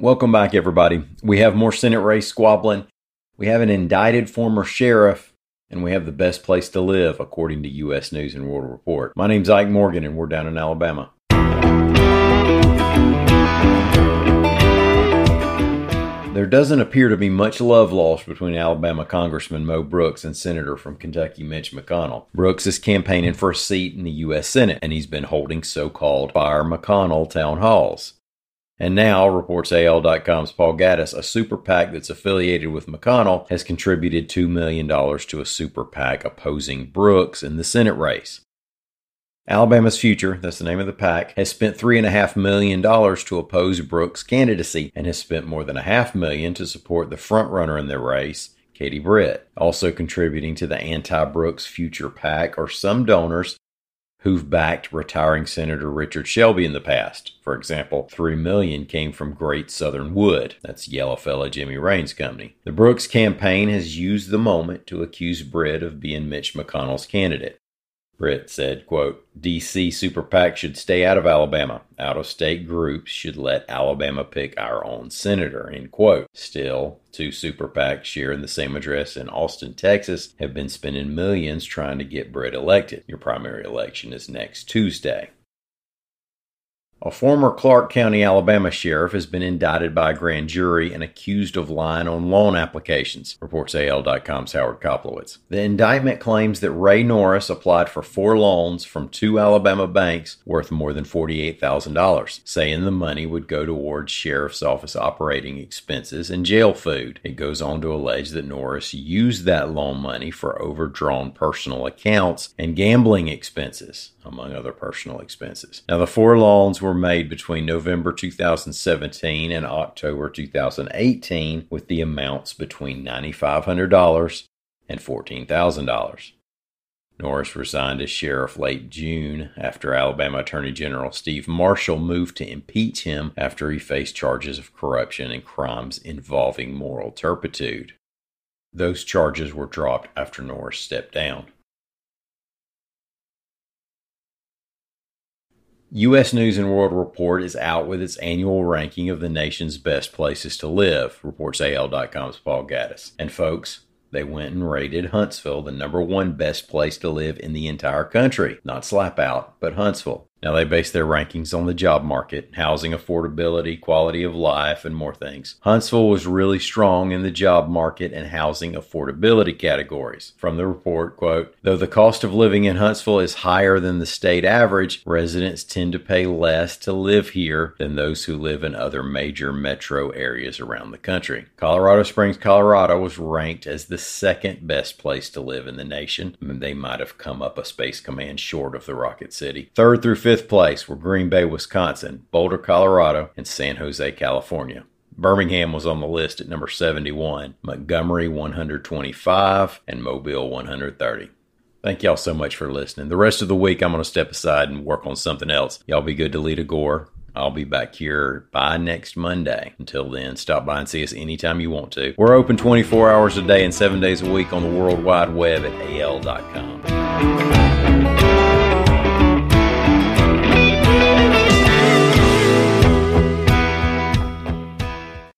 Welcome back, everybody. We have more Senate race squabbling. We have an indicted former sheriff, and we have the best place to live, according to U.S. News and World Report. My name's Ike Morgan, and we're down in Alabama. There doesn't appear to be much love lost between Alabama Congressman Mo Brooks and Senator from Kentucky Mitch McConnell. Brooks is campaigning for a seat in the U.S. Senate, and he's been holding so called Fire McConnell town halls. And now, reports AL.com's Paul Gattis, a super PAC that's affiliated with McConnell has contributed $2 million to a super PAC opposing Brooks in the Senate race. Alabama's Future, that's the name of the PAC, has spent $3.5 million to oppose Brooks' candidacy and has spent more than a half million to support the frontrunner in the race, Katie Britt. Also contributing to the anti Brooks Future PAC are some donors who've backed retiring Senator Richard Shelby in the past. For example, 3 million came from Great Southern Wood. That's Yella Fella Jimmy Rane's company. The Brooks campaign has used the moment to accuse Britt of being Mitch McConnell's candidate. Britt said, quote, DC Super PAC should stay out of Alabama. Out of state groups should let Alabama pick our own senator, end quote. Still, two super PACs sharing the same address in Austin, Texas have been spending millions trying to get Britt elected. Your primary election is next Tuesday. A former Clarke County, Alabama sheriff has been indicted by a grand jury and accused of lying on loan applications, reports AL.com's Howard Koplowitz. The indictment claims that Ray Norris applied for four loans from two Alabama banks worth more than $48,000, saying the money would go towards sheriff's office operating expenses and jail food. It goes on to allege that Norris used that loan money for overdrawn personal accounts and gambling expenses among other personal expenses. Now, the four loans were made between November 2017 and October 2018, with the amounts between $9,500 and $14,000. Norris resigned as sheriff late June after Alabama Attorney General Steve Marshall moved to impeach him after he faced charges of corruption and crimes involving moral turpitude. Those charges were dropped after Norris stepped down. U.S. News and World Report is out with its annual ranking of the nation's best places to live, reports AL.com's Paul Gattis. And folks, they went and rated Huntsville the number one best place to live in the entire country. Not Slap Out, but Huntsville. Now, they base their rankings on the job market, housing affordability, quality of life, and more things. Huntsville was really strong in the job market and housing affordability categories. From the report, quote, though the cost of living in Huntsville is higher than the state average, residents tend to pay less to live here than those who live in other major metro areas around the country. Colorado Springs, Colorado was ranked as the second best place to live in the nation. They might have come up a space command short of the Rocket City. Third through fifth fifth place were Green Bay, Wisconsin, Boulder, Colorado, and San Jose, California. Birmingham was on the list at number 71, Montgomery 125, and Mobile 130. Thank y'all so much for listening. The rest of the week, I'm going to step aside and work on something else. Y'all be good to Lita Gore. I'll be back here by next Monday. Until then, stop by and see us anytime you want to. We're open 24 hours a day and seven days a week on the World Wide Web at al.com.